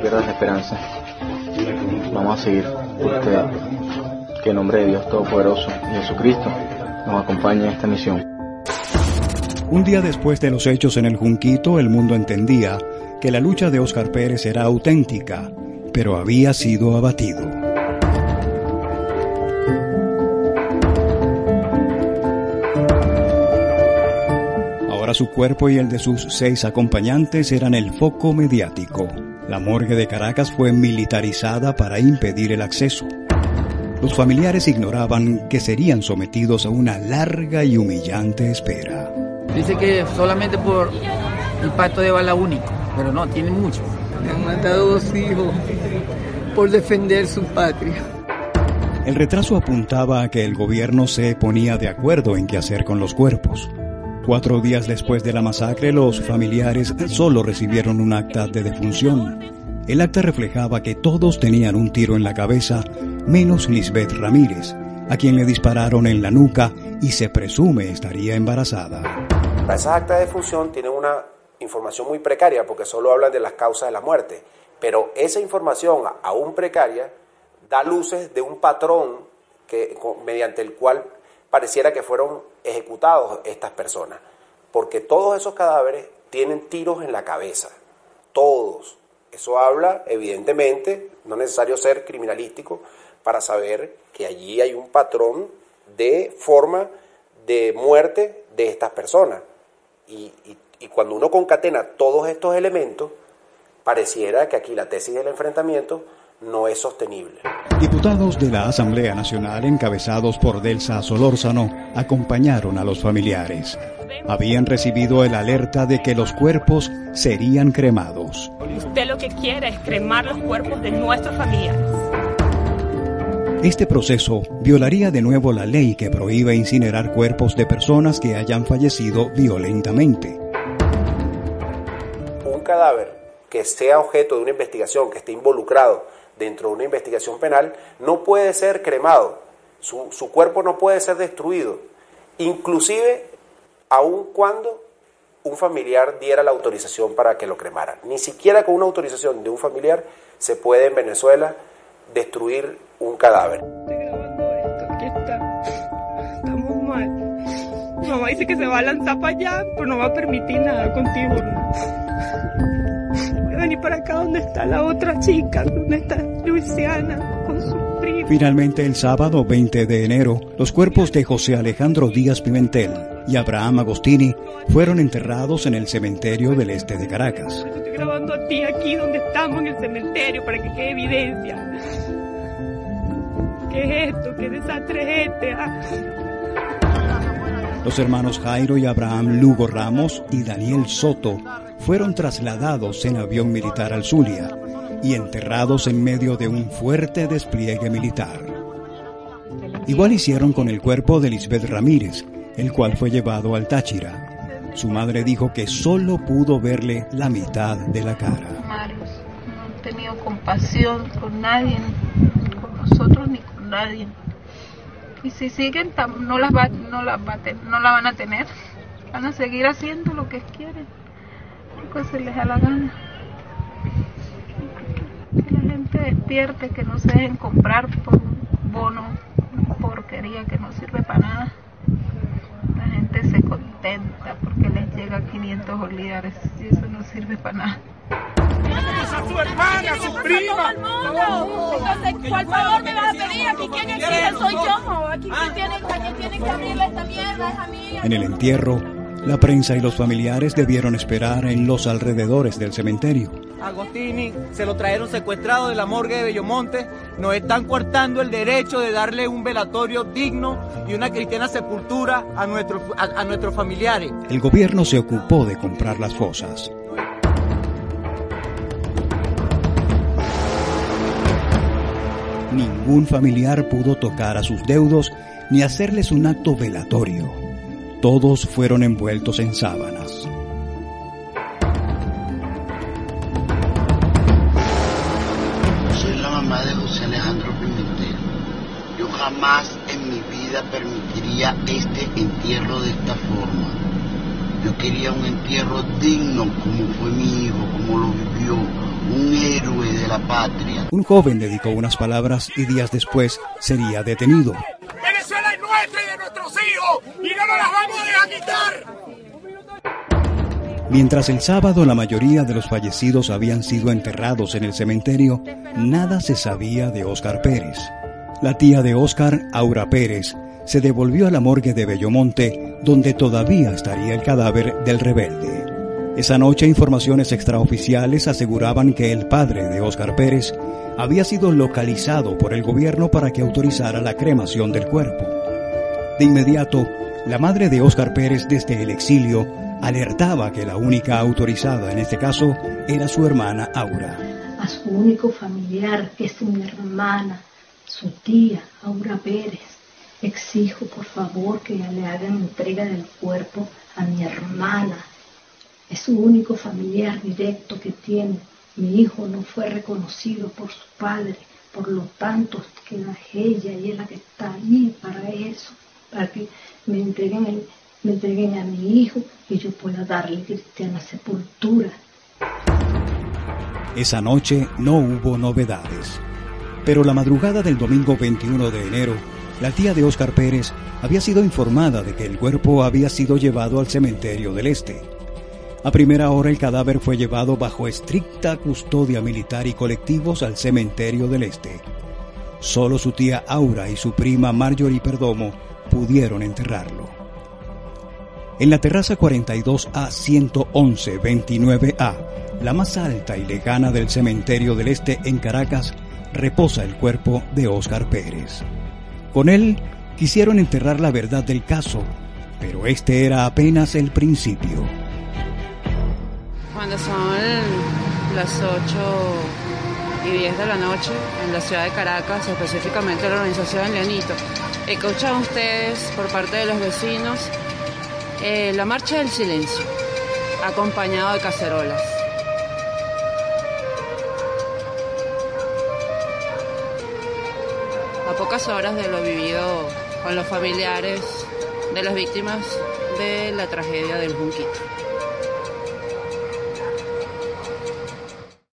pierdas la esperanza. Vamos a seguir. Usted, que en nombre de Dios Todopoderoso y Jesucristo nos acompañe en esta misión. Un día después de los hechos en el Junquito, el mundo entendía que la lucha de Oscar Pérez era auténtica, pero había sido abatido. Ahora su cuerpo y el de sus seis acompañantes eran el foco mediático. La morgue de Caracas fue militarizada para impedir el acceso. Los familiares ignoraban que serían sometidos a una larga y humillante espera. Dice que solamente por impacto de bala único, pero no, tiene mucho. Me han matado dos hijos por defender su patria. El retraso apuntaba a que el gobierno se ponía de acuerdo en qué hacer con los cuerpos. Cuatro días después de la masacre, los familiares solo recibieron un acta de defunción. El acta reflejaba que todos tenían un tiro en la cabeza, menos Lisbeth Ramírez, a quien le dispararon en la nuca y se presume estaría embarazada. Esas actas de defunción tienen una información muy precaria porque solo hablan de las causas de la muerte, pero esa información, aún precaria, da luces de un patrón que, mediante el cual pareciera que fueron ejecutados estas personas, porque todos esos cadáveres tienen tiros en la cabeza, todos. Eso habla, evidentemente, no es necesario ser criminalístico para saber que allí hay un patrón de forma de muerte de estas personas. Y, y, y cuando uno concatena todos estos elementos, pareciera que aquí la tesis del enfrentamiento no es sostenible. Diputados de la Asamblea Nacional, encabezados por Delsa Solórzano, acompañaron a los familiares. Habían recibido el alerta de que los cuerpos serían cremados. Usted lo que quiere es cremar los cuerpos de nuestros familiares. Este proceso violaría de nuevo la ley que prohíbe incinerar cuerpos de personas que hayan fallecido violentamente. Un cadáver que sea objeto de una investigación, que esté involucrado dentro de una investigación penal, no puede ser cremado, su, su cuerpo no puede ser destruido, inclusive aun cuando un familiar diera la autorización para que lo cremaran. Ni siquiera con una autorización de un familiar se puede en Venezuela destruir un cadáver. Estoy grabando esto, aquí está. Estamos mal. Mamá dice que se va a lanzar para allá, pero no va a permitir nada contigo. Voy a venir para acá donde está la otra chica, Luisiana con su primo. Finalmente, el sábado 20 de enero, los cuerpos de José Alejandro Díaz Pimentel y Abraham Agostini fueron enterrados en el cementerio del este de Caracas. Estoy grabando a ti aquí donde estamos en el cementerio para que quede evidencia. ¿Qué es esto? ¿Qué desastre es este? ah? Los hermanos Jairo y Abraham Lugo Ramos y Daniel Soto fueron trasladados en avión militar al Zulia y enterrados en medio de un fuerte despliegue militar. Igual hicieron con el cuerpo de Lisbeth Ramírez, el cual fue llevado al Táchira. Su madre dijo que solo pudo verle la mitad de la cara. No han tenido compasión con nadie, con nosotros ni con nadie. Y si siguen, no las va, no las va no la van a tener. Van a seguir haciendo lo que quieren, lo que se les da la gana. Gente despierte, que no se dejen comprar por un bono, una porquería que no sirve para nada. La gente se contenta porque les llega 500 bolívares y eso no sirve para nada. a su hermana, a su prima. Entonces, ¿cuál favor me vas a pedir? Aquí quién exige soy yo. Aquí quién tiene, quién tiene que abrirle esta mierda es a mí. En el entierro, la prensa y los familiares debieron esperar en los alrededores del cementerio. Agostini se lo trajeron secuestrado de la morgue de Bellomonte nos están cortando el derecho de darle un velatorio digno y una cristiana sepultura a, nuestros a, a nuestros familiares. El gobierno se ocupó de comprar las fosas. Ningún familiar pudo tocar a sus deudos ni hacerles un acto velatorio. Todos fueron envueltos en sábanas. Jamás en mi vida permitiría este entierro de esta forma. Yo quería un entierro digno como fue mi hijo, como lo vivió, un héroe de la patria. Un joven dedicó unas palabras y días después sería detenido. Venezuela es nuestra y de nuestros hijos y no nos las vamos a dejar quitar. Mientras el sábado la mayoría de los fallecidos habían sido enterrados en el cementerio, nada se sabía de Óscar Pérez. La tía de Óscar, Aura Pérez, se devolvió a la morgue de Bellomonte, donde todavía estaría el cadáver del rebelde. Esa noche informaciones extraoficiales aseguraban que el padre de Óscar Pérez había sido localizado por el gobierno para que autorizara la cremación del cuerpo. De inmediato, la madre de Óscar Pérez desde el exilio alertaba que la única autorizada en este caso era su hermana Aura. A su único familiar, que es mi hermana, su tía, Aura Pérez, exijo por favor que le hagan entrega del cuerpo a mi hermana. Es su único familiar directo que tiene. Mi hijo no fue reconocido por su padre, por lo tanto queda ella y es la que está ahí para eso, para que me entreguen, el, me entreguen a mi hijo y yo pueda darle cristiana sepultura. Esa noche no hubo novedades, pero la madrugada del domingo 21 de enero, la tía de Óscar Pérez había sido informada de que el cuerpo había sido llevado al cementerio del Este. A primera hora el cadáver fue llevado bajo estricta custodia militar y colectivos al cementerio del Este. Solo su tía Aura y su prima Marjorie Perdomo pudieron enterrarlo. En la terraza 42A 111 29A, la más alta y lejana del cementerio del Este en Caracas, reposa el cuerpo de Óscar Pérez. Con él quisieron enterrar la verdad del caso, pero este era apenas el principio. Cuando son las 8 y 10 de la noche en la ciudad de Caracas, específicamente la organización Leonito, escuchan ustedes por parte de los vecinos eh, la marcha del silencio, acompañado de cacerolas. A pocas horas de lo vivido con los familiares de las víctimas de la tragedia del Junquito.